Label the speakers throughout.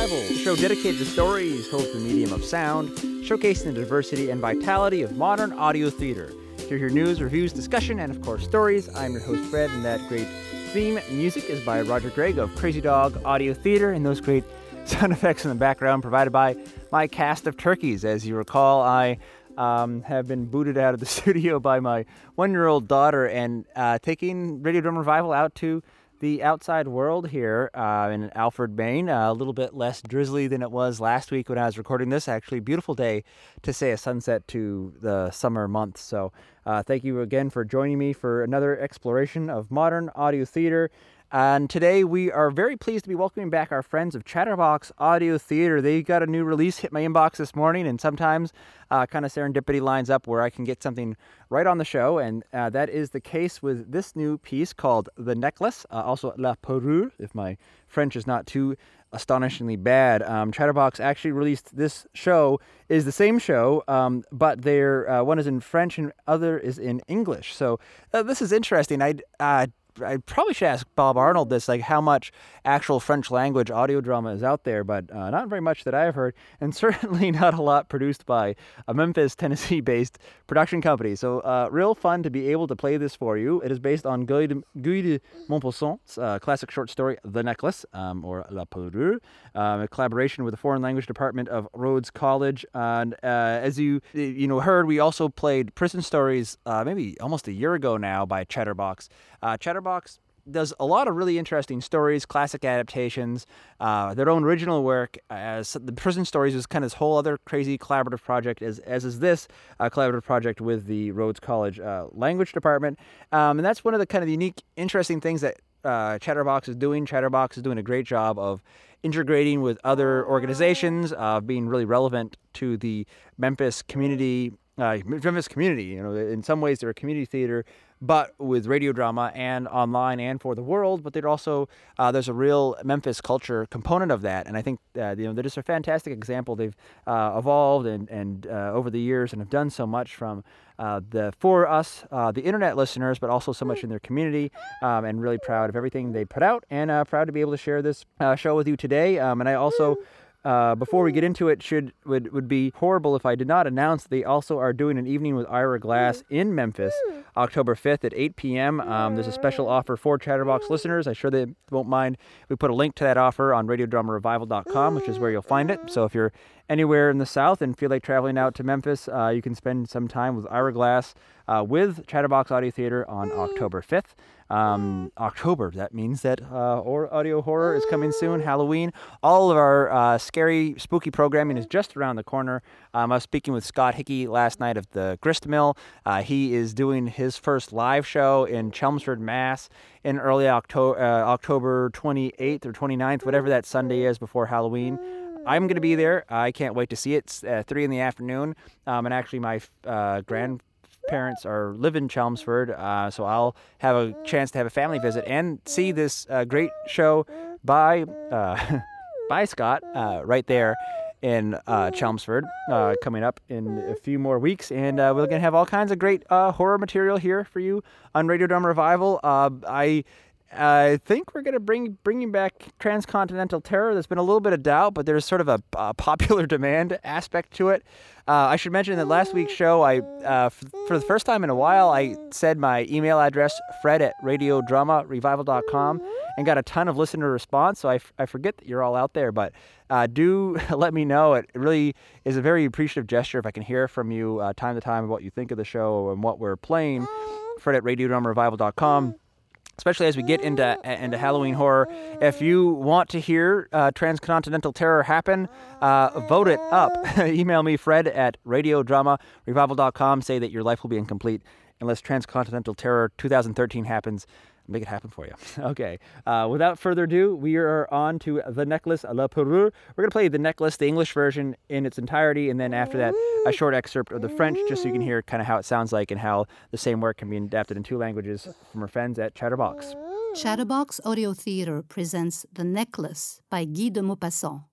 Speaker 1: A show dedicated to stories told through the medium of sound, showcasing the diversity and vitality of modern audio theater. To hear news, reviews, discussion, and of course stories, I'm your host Fred, and that great theme music is by Roger Gregg of Crazy Dog Audio Theater, and those great sound effects in the background provided by my cast of turkeys. As you recall, I um, have been booted out of the studio by my one-year-old daughter, and uh, taking Radio Drama Revival out to the outside world here uh, in Alfred, Maine. Uh, a little bit less drizzly than it was last week when I was recording this. Actually, beautiful day to say a sunset to the summer months. So, uh, thank you again for joining me for another exploration of modern audio theater. And today we are very pleased to be welcoming back our friends of Chatterbox Audio Theater. They got a new release hit my inbox this morning, and sometimes uh, kind of serendipity lines up where I can get something right on the show. And uh, that is the case with this new piece called The Necklace, uh, also La Parure, if my French is not too astonishingly bad. Um, Chatterbox actually released this show is the same show, um, but their uh, one is in French and other is in English. So uh, this is interesting. I uh, I probably should ask Bob Arnold this, like how much actual French language audio drama is out there, but uh, not very much that I've heard, and certainly not a lot produced by a Memphis, Tennessee-based production company. So, uh, real fun to be able to play this for you. It is based on Guy de, Guy de Maupassant's uh, classic short story, The Necklace, um, or La Parure, um, a collaboration with the foreign language department of Rhodes College. And uh, as you you know heard, we also played Prison Stories uh, maybe almost a year ago now by Chatterbox. Uh, Chatterbox does a lot of really interesting stories, classic adaptations, uh, their own original work. As the Prison Stories is kind of this whole other crazy collaborative project, as as is this uh, collaborative project with the Rhodes College uh, Language Department, um, and that's one of the kind of unique, interesting things that uh, Chatterbox is doing. Chatterbox is doing a great job of integrating with other organizations, uh, being really relevant to the Memphis community. Uh, Memphis community, you know, in some ways they're a community theater, but with radio drama and online and for the world. But they also uh, there's a real Memphis culture component of that, and I think uh, you know they're just a fantastic example. They've uh, evolved and and uh, over the years and have done so much from uh, the for us uh, the internet listeners, but also so much in their community. Um, and really proud of everything they put out, and proud to be able to share this show with you today. Um, and I also uh, before we get into it, should would would be horrible if I did not announce they also are doing an evening with Ira Glass in Memphis, October 5th at 8 p.m. Um, there's a special offer for Chatterbox listeners. I'm sure they won't mind. We put a link to that offer on RadioDramaRevival.com, which is where you'll find it. So if you're anywhere in the South and feel like traveling out to Memphis, uh, you can spend some time with Ira Glass uh, with Chatterbox Audio Theater on October 5th. Um, October, that means that uh, or audio horror is coming soon, Halloween. All of our uh, scary, spooky programming is just around the corner. Um, I was speaking with Scott Hickey last night of the Grist Mill. Uh, he is doing his first live show in Chelmsford, Mass. in early October, uh, October 28th or 29th, whatever that Sunday is before Halloween. I'm going to be there. I can't wait to see it. It's uh, 3 in the afternoon. Um, and actually, my uh, are live in Chelmsford, uh, so I'll have a chance to have a family visit and see this uh, great show by uh, by Scott uh, right there in uh, Chelmsford uh, coming up in a few more weeks, and uh, we're gonna have all kinds of great horror material here for you on Radio Drama Revival. I I think we're going to bring bringing back transcontinental terror. There's been a little bit of doubt, but there's sort of a, a popular demand aspect to it. Uh, I should mention that last week's show, I uh, f- for the first time in a while, I said my email address, fred at radiodramarevival.com, and got a ton of listener response. So I, f- I forget that you're all out there, but uh, do let me know. It really is a very appreciative gesture if I can hear from you uh, time to time what you think of the show and what we're playing. Fred at radiodramarevival.com especially as we get into into Halloween horror. If you want to hear uh, transcontinental terror happen, uh, vote it up. Email me, Fred at radiodramarevival.com. Say that your life will be incomplete unless transcontinental terror 2013 happens make it happen for you. okay. Uh, without further ado, we are on to The Necklace La Parure. We're going to play The Necklace, the English version in its entirety, and then after that, a short excerpt of the French, just so you can hear kind of how it sounds like and how the same work can be adapted in two languages from our friends at Chatterbox.
Speaker 2: Chatterbox Audio Theater presents The Necklace by Guy de Maupassant.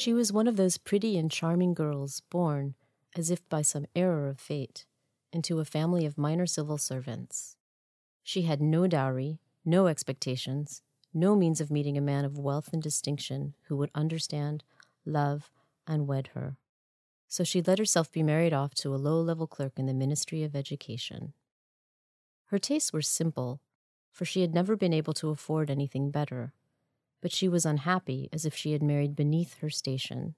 Speaker 3: She was one of those pretty and charming girls born, as if by some error of fate, into a family of minor civil servants. She had no dowry, no expectations, no means of meeting a man of wealth and distinction who would understand, love, and wed her. So she let herself be married off to a low level clerk in the Ministry of Education. Her tastes were simple, for she had never been able to afford anything better, but she was unhappy as if she had married beneath her station.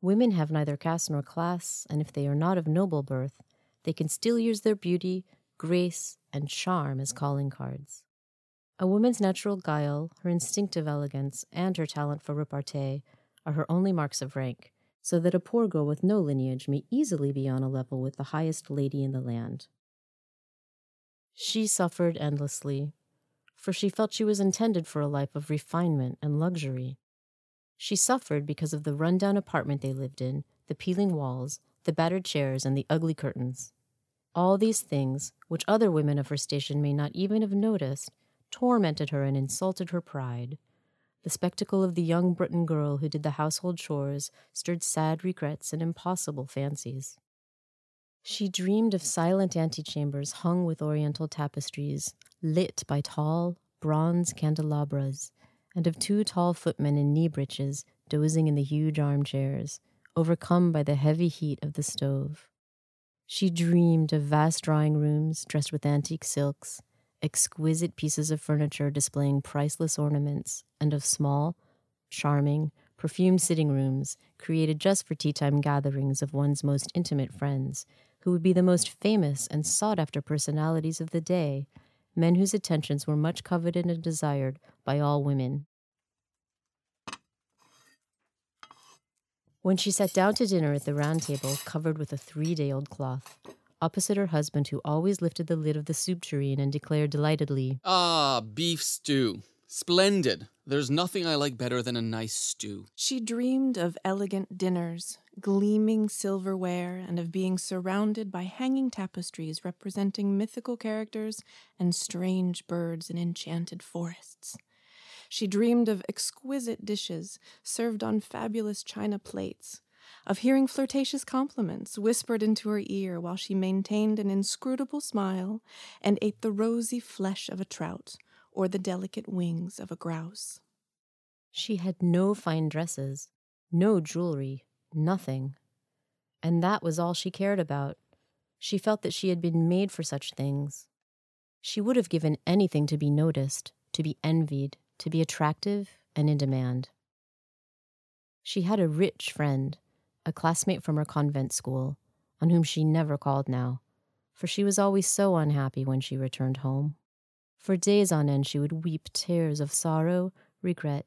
Speaker 3: Women have neither caste nor class, and if they are not of noble birth, they can still use their beauty, grace, and charm as calling cards. A woman's natural guile, her instinctive elegance, and her talent for repartee are her only marks of rank, so that a poor girl with no lineage may easily be on a level with the highest lady in the land. She suffered endlessly, for she felt she was intended for a life of refinement and luxury. She suffered because of the run-down apartment they lived in, the peeling walls, the battered chairs, and the ugly curtains. All these things, which other women of her station may not even have noticed, tormented her and insulted her pride. The spectacle of the young Breton girl who did the household chores stirred sad regrets and impossible fancies. She dreamed of silent antechambers hung with oriental tapestries, lit by tall, bronze candelabras, and of two tall footmen in knee breeches dozing in the huge armchairs, overcome by the heavy heat of the stove. She dreamed of vast drawing rooms dressed with antique silks, exquisite pieces of furniture displaying priceless ornaments, and of small, charming, perfumed sitting rooms created just for tea time gatherings of one's most intimate friends, who would be the most famous and sought after personalities of the day, men whose attentions were much coveted and desired by all women. When she sat down to dinner at the round table covered with a three day old cloth, opposite her husband, who always lifted the lid of the soup tureen and declared delightedly,
Speaker 4: Ah, beef stew. Splendid. There's nothing I like better than a nice stew.
Speaker 5: She dreamed of elegant dinners, gleaming silverware, and of being surrounded by hanging tapestries representing mythical characters and strange birds in enchanted forests. She dreamed of exquisite dishes served on fabulous china plates, of hearing flirtatious compliments whispered into her ear while she maintained an inscrutable smile and ate the rosy flesh of a trout or the delicate wings of a grouse.
Speaker 3: She had no fine dresses, no jewelry, nothing. And that was all she cared about. She felt that she had been made for such things. She would have given anything to be noticed, to be envied, to be attractive and in demand. She had a rich friend, a classmate from her convent school, on whom she never called now, for she was always so unhappy when she returned home. For days on end, she would weep tears of sorrow, regret,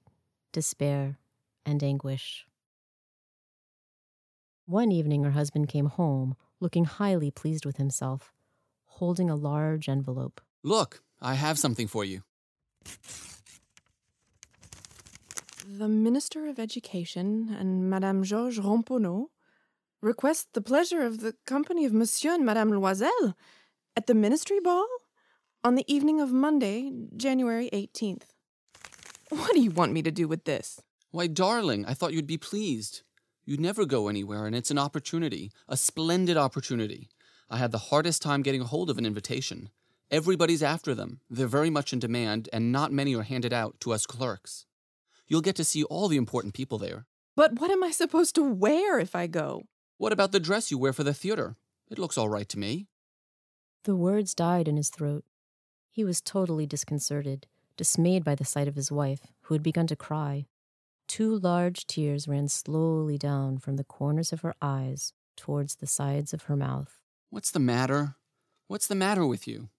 Speaker 3: despair, and anguish. One evening, her husband came home, looking highly pleased with himself, holding a large envelope.
Speaker 4: Look, I have something for you.
Speaker 5: The Minister of Education and Madame Georges Ramponneau request the pleasure of the company of Monsieur and Madame Loisel at the Ministry Ball on the evening of Monday, January 18th. What do you want me to do with this?
Speaker 4: Why, darling, I thought you'd be pleased. You never go anywhere, and it's an opportunity, a splendid opportunity. I had the hardest time getting a hold of an invitation. Everybody's after them. They're very much in demand, and not many are handed out to us clerks. You'll get to see all the important people there.
Speaker 5: But what am I supposed to wear if I go?
Speaker 4: What about the dress you wear for the theater? It looks all right to me.
Speaker 3: The words died in his throat. He was totally disconcerted, dismayed by the sight of his wife, who had begun to cry. Two large tears ran slowly down from the corners of her eyes towards the sides of her mouth.
Speaker 4: What's the matter? What's the matter with you?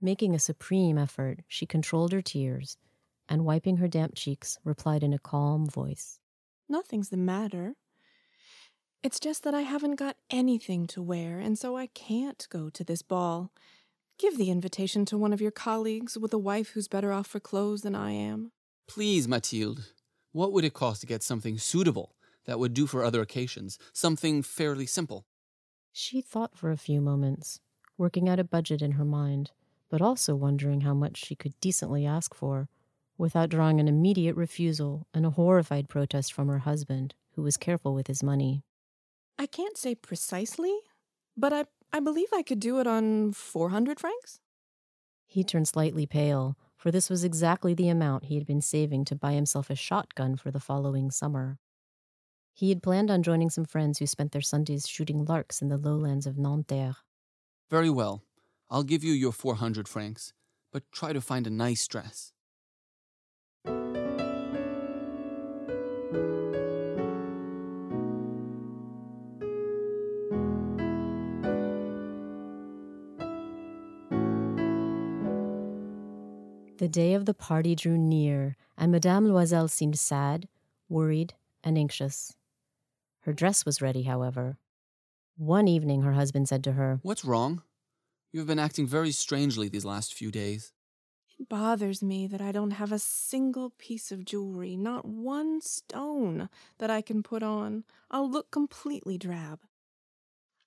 Speaker 3: Making a supreme effort, she controlled her tears and, wiping her damp cheeks, replied in a calm voice
Speaker 5: Nothing's the matter. It's just that I haven't got anything to wear, and so I can't go to this ball. Give the invitation to one of your colleagues with a wife who's better off for clothes than I am.
Speaker 4: Please, Mathilde. What would it cost to get something suitable that would do for other occasions? Something fairly simple.
Speaker 3: She thought for a few moments, working out a budget in her mind, but also wondering how much she could decently ask for, without drawing an immediate refusal and a horrified protest from her husband, who was careful with his money.
Speaker 5: I can't say precisely, but I, I believe I could do it on 400 francs.
Speaker 3: He turned slightly pale, for this was exactly the amount he had been saving to buy himself a shotgun for the following summer. He had planned on joining some friends who spent their Sundays shooting larks in the lowlands of Nanterre.
Speaker 4: Very well. I'll give you your 400 francs, but try to find a nice dress.
Speaker 3: The day of the party drew near, and Madame Loisel seemed sad, worried, and anxious. Her dress was ready, however. One evening, her husband said to her,
Speaker 4: What's wrong? You've been acting very strangely these last few days.
Speaker 5: It bothers me that I don't have a single piece of jewelry, not one stone that I can put on. I'll look completely drab.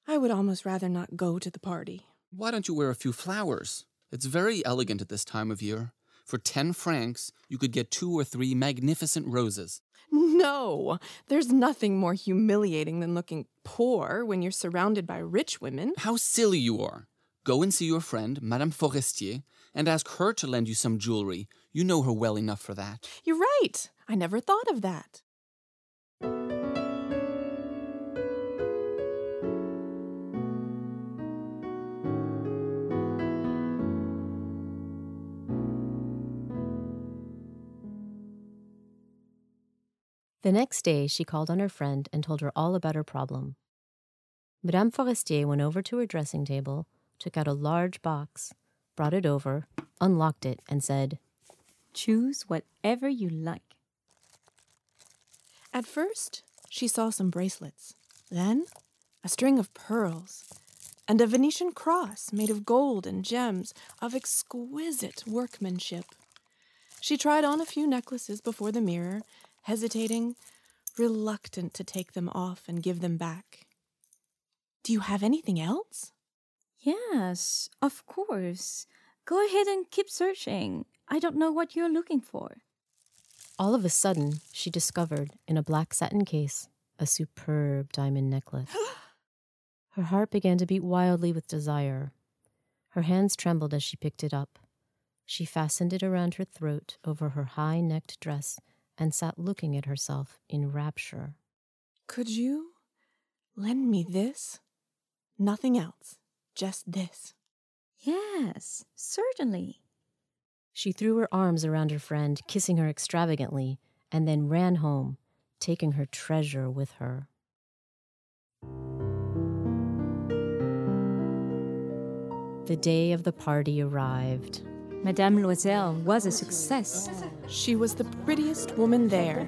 Speaker 5: I would almost rather not go to the party.
Speaker 4: Why don't you wear a few flowers? It's very elegant at this time of year. For 10 francs, you could get two or three magnificent roses.
Speaker 5: No, there's nothing more humiliating than looking poor when you're surrounded by rich women.
Speaker 4: How silly you are. Go and see your friend, Madame Forestier, and ask her to lend you some jewelry. You know her well enough for that.
Speaker 5: You're right. I never thought of that.
Speaker 3: The next day, she called on her friend and told her all about her problem. Madame Forestier went over to her dressing table, took out a large box, brought it over, unlocked it, and said,
Speaker 6: Choose whatever you like.
Speaker 5: At first, she saw some bracelets, then a string of pearls, and a Venetian cross made of gold and gems of exquisite workmanship. She tried on a few necklaces before the mirror hesitating, reluctant to take them off and give them back. Do you have anything else?
Speaker 6: Yes, of course. Go ahead and keep searching. I don't know what you're looking for.
Speaker 3: All of a sudden, she discovered, in a black satin case, a superb diamond necklace. Her heart began to beat wildly with desire. Her hands trembled as she picked it up. She fastened it around her throat over her high necked dress and sat looking at herself in rapture.
Speaker 5: Could you lend me this? Nothing else, just this.
Speaker 6: Yes, certainly.
Speaker 3: She threw her arms around her friend, kissing her extravagantly, and then ran home, taking her treasure with her. The day of the party arrived.
Speaker 6: Madame Loisel was a success.
Speaker 5: She was the prettiest woman there,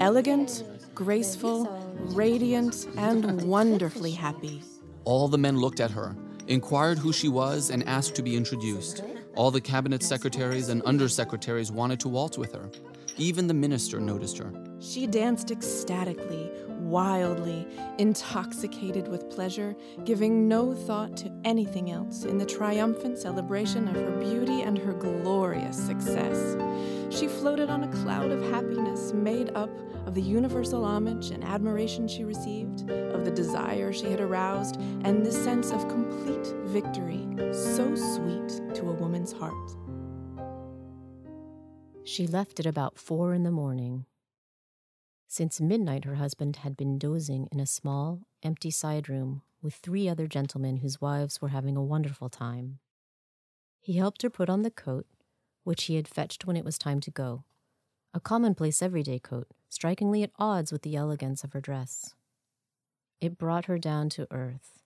Speaker 5: elegant, graceful, radiant, and wonderfully happy.
Speaker 4: All the men looked at her, inquired who she was, and asked to be introduced. All the cabinet secretaries and undersecretaries wanted to waltz with her. Even the minister noticed her.
Speaker 5: She danced ecstatically, wildly, intoxicated with pleasure, giving no thought to anything else in the triumphant celebration of her beauty and her glorious success. She floated on a cloud of happiness made up of the universal homage and admiration she received, of the desire she had aroused, and the sense of complete victory, so sweet to a woman's heart.
Speaker 3: She left at about four in the morning. Since midnight, her husband had been dozing in a small, empty side room with three other gentlemen whose wives were having a wonderful time. He helped her put on the coat, which he had fetched when it was time to go, a commonplace everyday coat, strikingly at odds with the elegance of her dress. It brought her down to earth,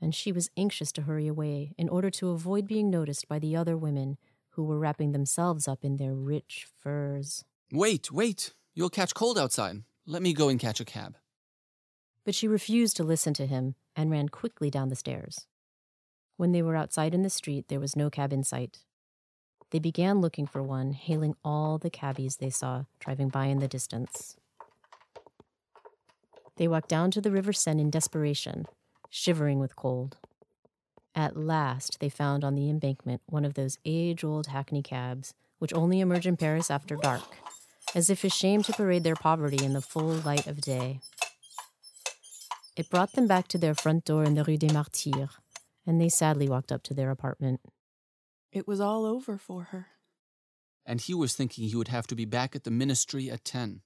Speaker 3: and she was anxious to hurry away in order to avoid being noticed by the other women who were wrapping themselves up in their rich furs.
Speaker 4: Wait, wait! You'll catch cold outside. Let me go and catch a cab.
Speaker 3: But she refused to listen to him and ran quickly down the stairs. When they were outside in the street, there was no cab in sight. They began looking for one, hailing all the cabbies they saw driving by in the distance. They walked down to the River Seine in desperation, shivering with cold. At last, they found on the embankment one of those age old hackney cabs which only emerge in Paris after dark, as if ashamed to parade their poverty in the full light of day. It brought them back to their front door in the Rue des Martyrs, and they sadly walked up to their apartment.
Speaker 5: It was all over for her.
Speaker 4: And he was thinking he would have to be back at the ministry at 10.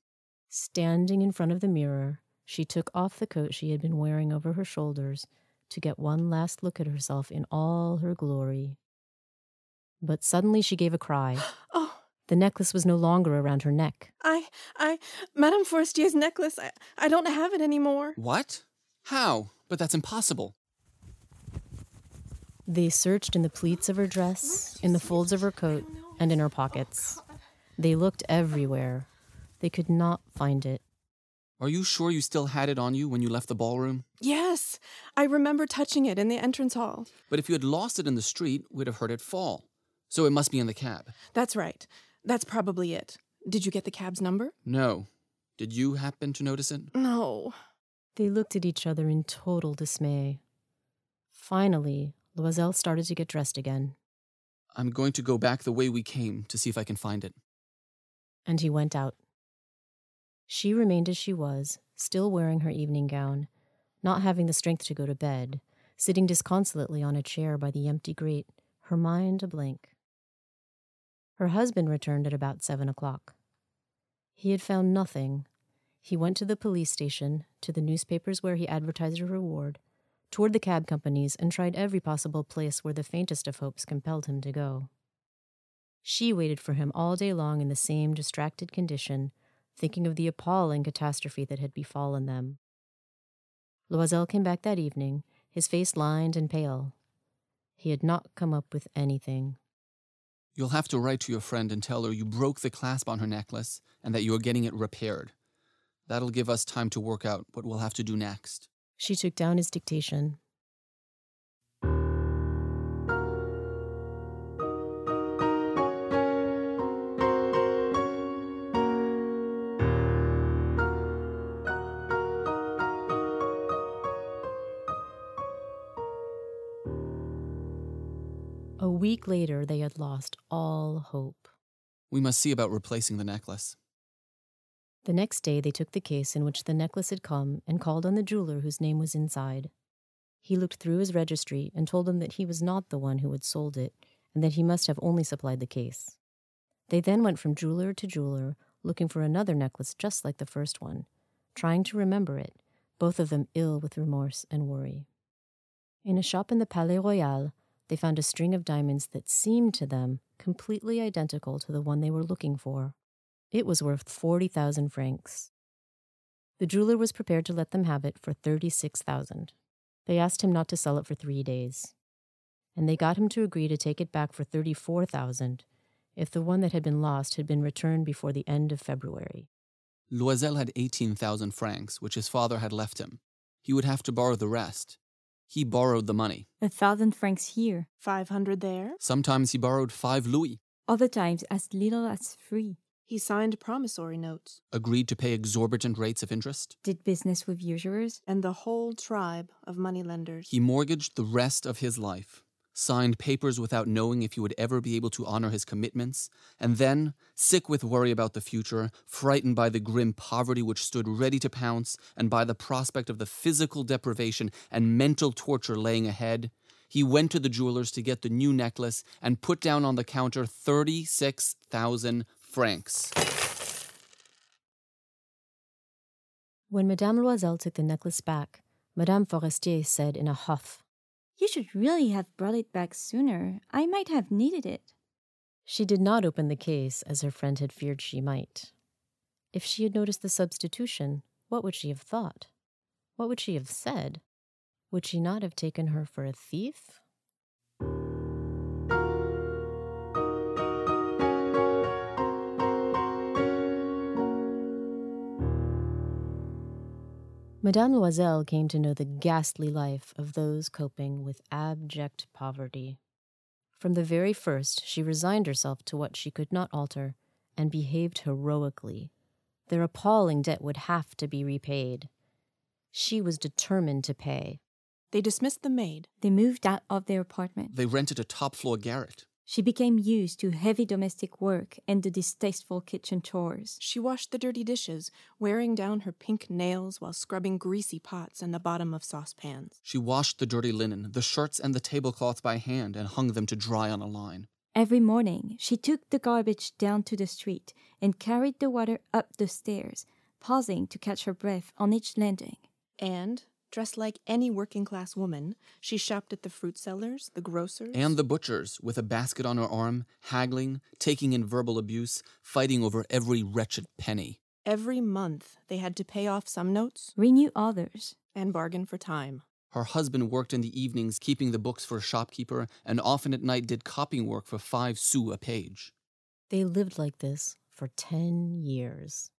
Speaker 3: Standing in front of the mirror, she took off the coat she had been wearing over her shoulders to get one last look at herself in all her glory. But suddenly she gave a cry.
Speaker 5: Oh,
Speaker 3: The necklace was no longer around her neck.
Speaker 5: I, I, Madame Forestier's necklace, I, I don't have it anymore.
Speaker 4: What? How? But that's impossible.
Speaker 3: They searched in the pleats of her dress, in the folds of her coat, and in her pockets. They looked everywhere. They could not find it.
Speaker 4: Are you sure you still had it on you when you left the ballroom?
Speaker 5: Yes, I remember touching it in the entrance hall.
Speaker 4: But if you had lost it in the street, we'd have heard it fall. So it must be in the cab.
Speaker 5: That's right. That's probably it. Did you get the cab's number?
Speaker 4: No. Did you happen to notice it?
Speaker 5: No.
Speaker 3: They looked at each other in total dismay. Finally, Loisel started to get dressed again,
Speaker 4: I'm going to go back the way we came to see if I can find it.
Speaker 3: and he went out. She remained as she was, still wearing her evening gown, not having the strength to go to bed, sitting disconsolately on a chair by the empty grate, her mind a blank. Her husband returned at about seven o'clock. He had found nothing. He went to the police station, to the newspapers where he advertised a reward, toward the cab companies, and tried every possible place where the faintest of hopes compelled him to go. She waited for him all day long in the same distracted condition, thinking of the appalling catastrophe that had befallen them. Loisel came back that evening, his face lined and pale. He had not come up with anything.
Speaker 4: You'll have to write to your friend and tell her you broke the clasp on her necklace and that you are getting it repaired. That'll give us time to work out what we'll have to do next.
Speaker 3: She took down his dictation. Week later, they had lost all hope.
Speaker 4: We must see about replacing the necklace.
Speaker 3: The next day, they took the case in which the necklace had come and called on the jeweler whose name was inside. He looked through his registry and told them that he was not the one who had sold it and that he must have only supplied the case. They then went from jeweler to jeweler looking for another necklace just like the first one, trying to remember it, both of them ill with remorse and worry. In a shop in the Palais Royal, they found a string of diamonds that seemed to them completely identical to the one they were looking for. It was worth 40,000 francs. The jeweler was prepared to let them have it for 36,000. They asked him not to sell it for 3 days. And they got him to agree to take it back for 34,000 if the one that had been lost had been returned before the end of February.
Speaker 4: Loisel had 18,000 francs, which his father had left him. He would have to borrow the rest. He borrowed the money.
Speaker 6: A thousand francs here,
Speaker 5: 500 there.
Speaker 4: Sometimes he borrowed five louis,
Speaker 6: other times as little as three.
Speaker 5: He signed promissory notes.
Speaker 4: agreed to pay exorbitant rates of interest.
Speaker 6: Did business with usurers.
Speaker 5: And the whole tribe of moneylenders.
Speaker 4: He mortgaged the rest of his life, signed papers without knowing if he would ever be able to honor his commitments, and then, sick with worry about the future, frightened by the grim poverty which stood ready to pounce, and by the prospect of the physical deprivation and mental torture laying ahead, he went to the jeweler's to get the new necklace and put down on the counter 36,000 francs.
Speaker 3: When Madame Loisel took the necklace back, Madame Forestier said in a huff,
Speaker 6: You should really have brought it back sooner. I might have needed it.
Speaker 3: She did not open the case as her friend had feared she might. If she had noticed the substitution, what would she have thought? What would she have said? Would she not have taken her for a thief? Madame Loisel came to know the ghastly life of those coping with abject poverty. From the very first, she resigned herself to what she could not alter and behaved heroically. Their appalling debt would have to be repaid. She was determined to pay.
Speaker 5: They dismissed the maid.
Speaker 6: They moved out of their apartment.
Speaker 4: They rented a top floor garret.
Speaker 6: She became used to heavy domestic work and the distasteful kitchen chores.
Speaker 5: She washed the dirty dishes, wearing down her pink nails while scrubbing greasy pots and the bottom of saucepans.
Speaker 4: She washed the dirty linen, the shirts, and the tablecloths by hand and hung them to dry on a line.
Speaker 6: Every morning, she took the garbage down to the street and carried the water up the stairs, pausing to catch her breath on each landing.
Speaker 5: And, dressed like any working class woman, she shopped at the fruit sellers, the grocers,
Speaker 4: And the butchers, with a basket on her arm, haggling, taking in verbal abuse, fighting over every wretched penny.
Speaker 5: every month they had to pay off some notes
Speaker 6: Renew others.
Speaker 5: and bargain for time.
Speaker 4: Her husband worked in the evenings keeping the books for a shopkeeper, and often at night did copying work for five sous a page.
Speaker 3: They lived like this for 10 years.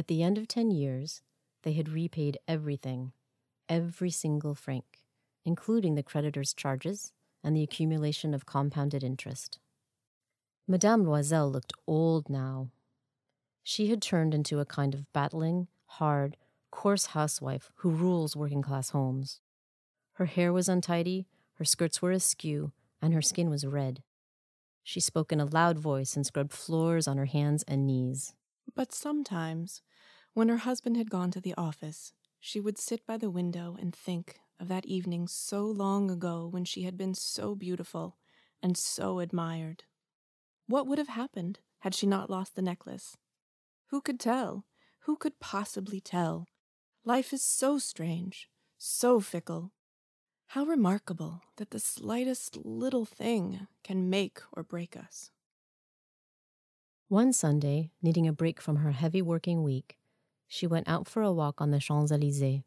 Speaker 3: At the end of 10 years, they had repaid everything, every single franc, including the creditor's charges and the accumulation of compounded interest. Madame Loisel looked old now. She had turned into a kind of battling, hard, coarse housewife who rules working class homes. Her hair was untidy, her skirts were askew, and her skin was red. She spoke in a loud voice and scrubbed floors on her hands and knees.
Speaker 5: But sometimes, when her husband had gone to the office, she would sit by the window and think of that evening so long ago when she had been so beautiful and so admired. What would have happened had she not lost the necklace? Who could tell? Who could possibly tell? Life is so strange, so fickle. How remarkable that the slightest little thing can make or break us.
Speaker 3: One Sunday, needing a break from her heavy working week, she went out for a walk on the Champs Elysees.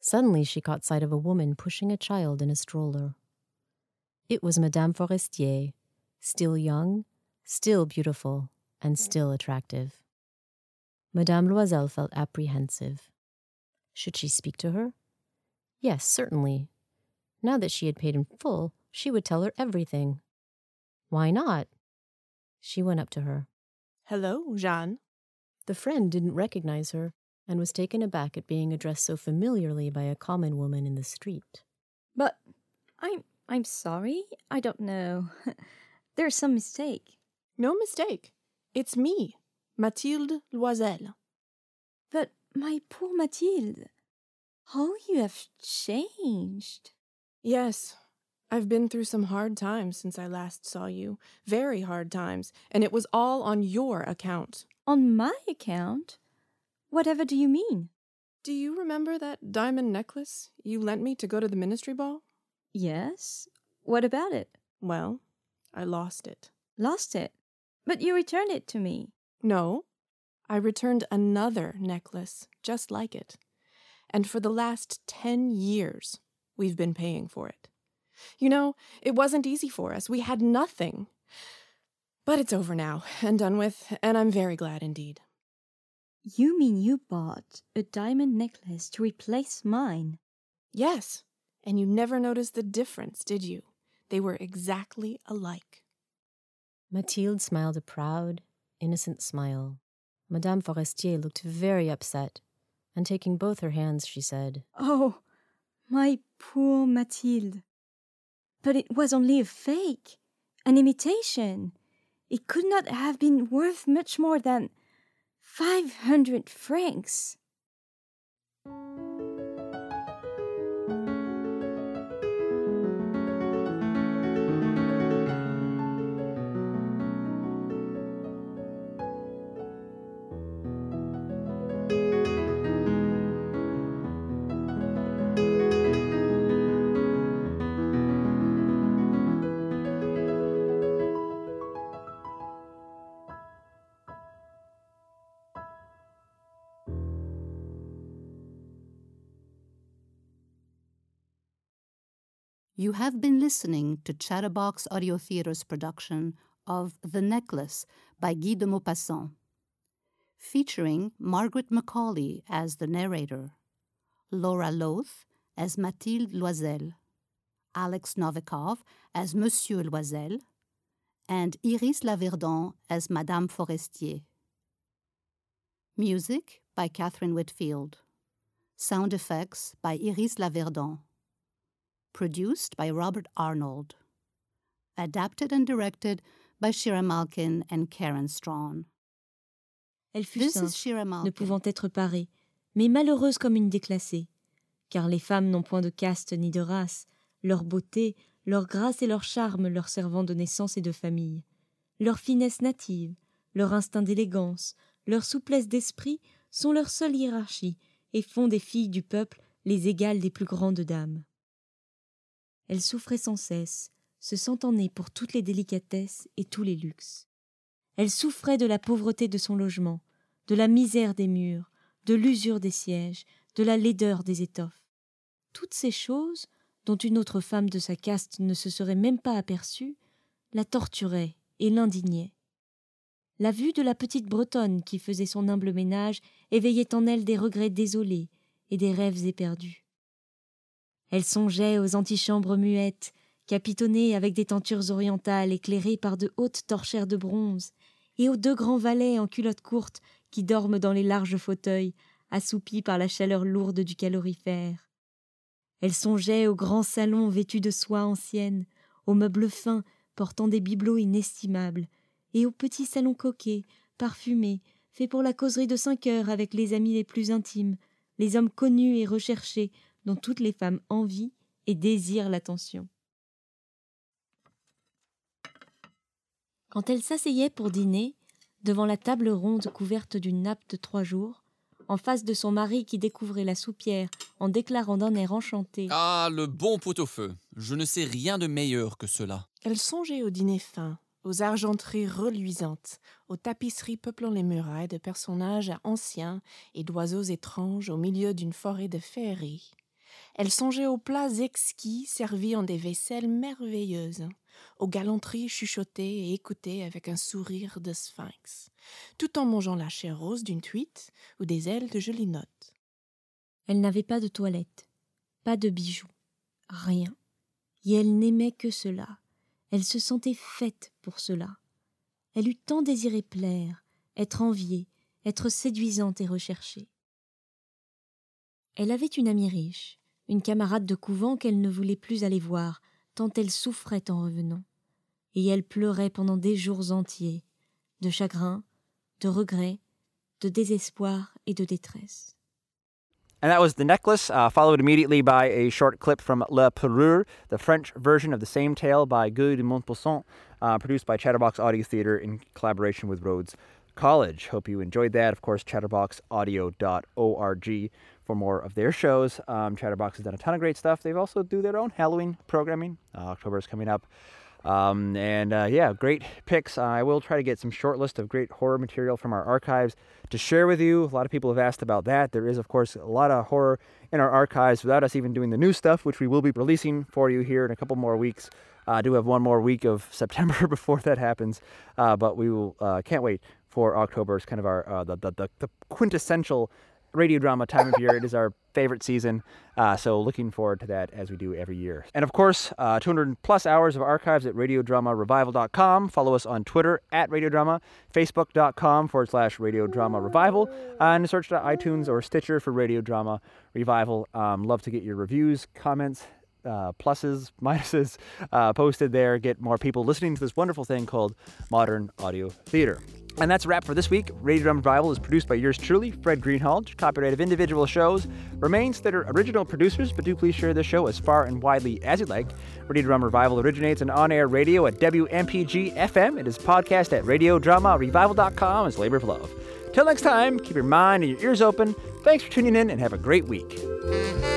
Speaker 3: Suddenly, she caught sight of a woman pushing a child in a stroller. It was Madame Forestier, still young, still beautiful, and still attractive. Madame Loisel felt apprehensive. Should she speak to her? Yes, certainly. Now that she had paid in full, she would tell her everything. Why not? She went up to her.
Speaker 5: Hello, Jeanne.
Speaker 3: The friend didn't recognize her and was taken aback at being addressed so familiarly by a common woman in the street.
Speaker 6: But I'm I'm sorry. I don't know. There's some mistake.
Speaker 5: No mistake. It's me, Mathilde Loisel.
Speaker 6: But my poor Mathilde, how you have changed.
Speaker 5: Yes, I've been through some hard times since I last saw you. Very hard times. And it was all on your account.
Speaker 6: On my account? Whatever do you mean?
Speaker 5: Do you remember that diamond necklace you lent me to go to the ministry ball?
Speaker 6: Yes. What about it?
Speaker 5: Well, I lost it.
Speaker 6: Lost it. But you returned it to me.
Speaker 5: No, I returned another necklace just like it. And for the last 10 years, we've been paying for it. You know, it wasn't easy for us. We had nothing. But it's over now and done with, and I'm very glad indeed.
Speaker 6: You mean you bought a diamond necklace to replace mine?
Speaker 5: Yes, and you never noticed the difference, did you? They were exactly alike.
Speaker 3: Mathilde smiled a proud, innocent smile. Madame Forestier looked very upset, and taking both her hands, she said,
Speaker 6: Oh, my poor Mathilde. But it was only a fake, an imitation. It could not have been worth much more than five hundred francs.
Speaker 2: You have been listening to Chatterbox Audio Theater's production of The Necklace by Guy de Maupassant, featuring Margaret Macaulay as the narrator, Laura Loth as Mathilde Loisel, Alex Novikov as Monsieur Loisel, and Iris Laverdon as Madame Forestier. Music by Catherine Whitfield. Sound effects by Iris Laverdon. Produced by Robert Arnold. Adapted and directed by Shira Malkin and Karen Strawn.
Speaker 6: Elle fut
Speaker 2: This
Speaker 6: sainte,
Speaker 2: is Shira
Speaker 6: ne pouvant être parée, mais malheureuse comme une déclassée, car les femmes n'ont point de caste ni de race, leur beauté, leur grâce et leur charme leur servant de naissance et de famille, leur finesse native, leur instinct d'élégance, leur souplesse d'esprit sont leur seule hiérarchie et font des filles du peuple les égales des plus grandes dames. Elle souffrait sans cesse, se sentant née pour toutes les délicatesses et tous les luxes. Elle souffrait de la pauvreté de son logement, de la misère des murs, de l'usure des sièges, de la laideur des étoffes. Toutes ces choses, dont une autre femme de sa caste ne se serait même pas aperçue, la torturaient et l'indignaient. La vue de la petite Bretonne qui faisait son humble ménage éveillait en elle des regrets désolés et des rêves éperdus. Elle songeait aux antichambres muettes, capitonnées avec des tentures orientales éclairées par de hautes torchères de bronze, et aux deux grands valets en culottes courtes qui dorment dans les larges fauteuils, assoupis par la chaleur lourde du calorifère. Elle songeait aux grands salons vêtus de soie ancienne, aux meubles fins portant des bibelots inestimables, et aux petits salons coquets, parfumés, faits pour la causerie de cinq heures avec les amis les plus intimes, les hommes connus et recherchés dont toutes les femmes envient et désirent l'attention. Quand elle s'asseyait pour dîner, devant la table ronde couverte d'une nappe de trois jours, en face de son mari qui découvrait la soupière en déclarant d'un air enchanté
Speaker 4: Ah, le bon pot-au-feu. Je ne sais rien de meilleur que cela.
Speaker 5: Elle songeait au dîner fin, aux argenteries reluisantes, aux tapisseries peuplant les murailles de personnages anciens et d'oiseaux étranges au milieu d'une forêt de féerie. Elle songeait aux plats exquis servis en des vaisselles merveilleuses, aux galanteries chuchotées et écoutées avec un sourire de sphinx, tout en mangeant la chair rose d'une truite ou des ailes de gelinotte.
Speaker 6: Elle n'avait pas de toilette, pas de bijoux, rien. Et elle n'aimait que cela. Elle se sentait faite pour cela. Elle eut tant désiré plaire, être enviée, être séduisante et recherchée. Elle avait une amie riche, une camarade de couvent qu'elle ne voulait plus aller voir, tant elle souffrait en revenant. Et elle pleurait pendant des jours entiers, de chagrin, de regret, de désespoir et de détresse.
Speaker 1: And that was The Necklace, uh, followed immediately by a short clip from La Perrure, the French version of the same tale by Guy de Montbosson, uh, produced by Chatterbox Audio Theatre in collaboration with Rhodes College. Hope you enjoyed that. Of course, chatterboxaudio.org for more of their shows. Um, Chatterbox has done a ton of great stuff. They've also do their own Halloween programming. Uh, October is coming up. Um, and uh, yeah, great picks. I will try to get some short list of great horror material from our archives to share with you. A lot of people have asked about that. There is, of course, a lot of horror in our archives without us even doing the new stuff, which we will be releasing for you here in a couple more weeks. Uh, I do have one more week of September before that happens, uh, but we will uh, can't wait for October. It's kind of our uh, the, the, the quintessential radio drama time of year. It is our favorite season, uh, so looking forward to that as we do every year. And of course, uh, 200 plus hours of archives at radiodramarevival.com. Follow us on Twitter at radiodrama, facebook.com forward slash radiodrama revival, and search iTunes or Stitcher for Radio Drama Revival. Um, love to get your reviews, comments, uh, pluses, minuses uh, posted there. Get more people listening to this wonderful thing called modern audio theater. And that's a wrap for this week. Radio Drama Revival is produced by yours truly, Fred Greenhalgh. Copyright of individual shows remains that are original producers, but do please share this show as far and widely as you'd like. Radio Drama Revival originates in on-air radio at WMPG FM. It is podcast at radiodramarevival.com as labor of love. Till next time, keep your mind and your ears open. Thanks for tuning in and have a great week.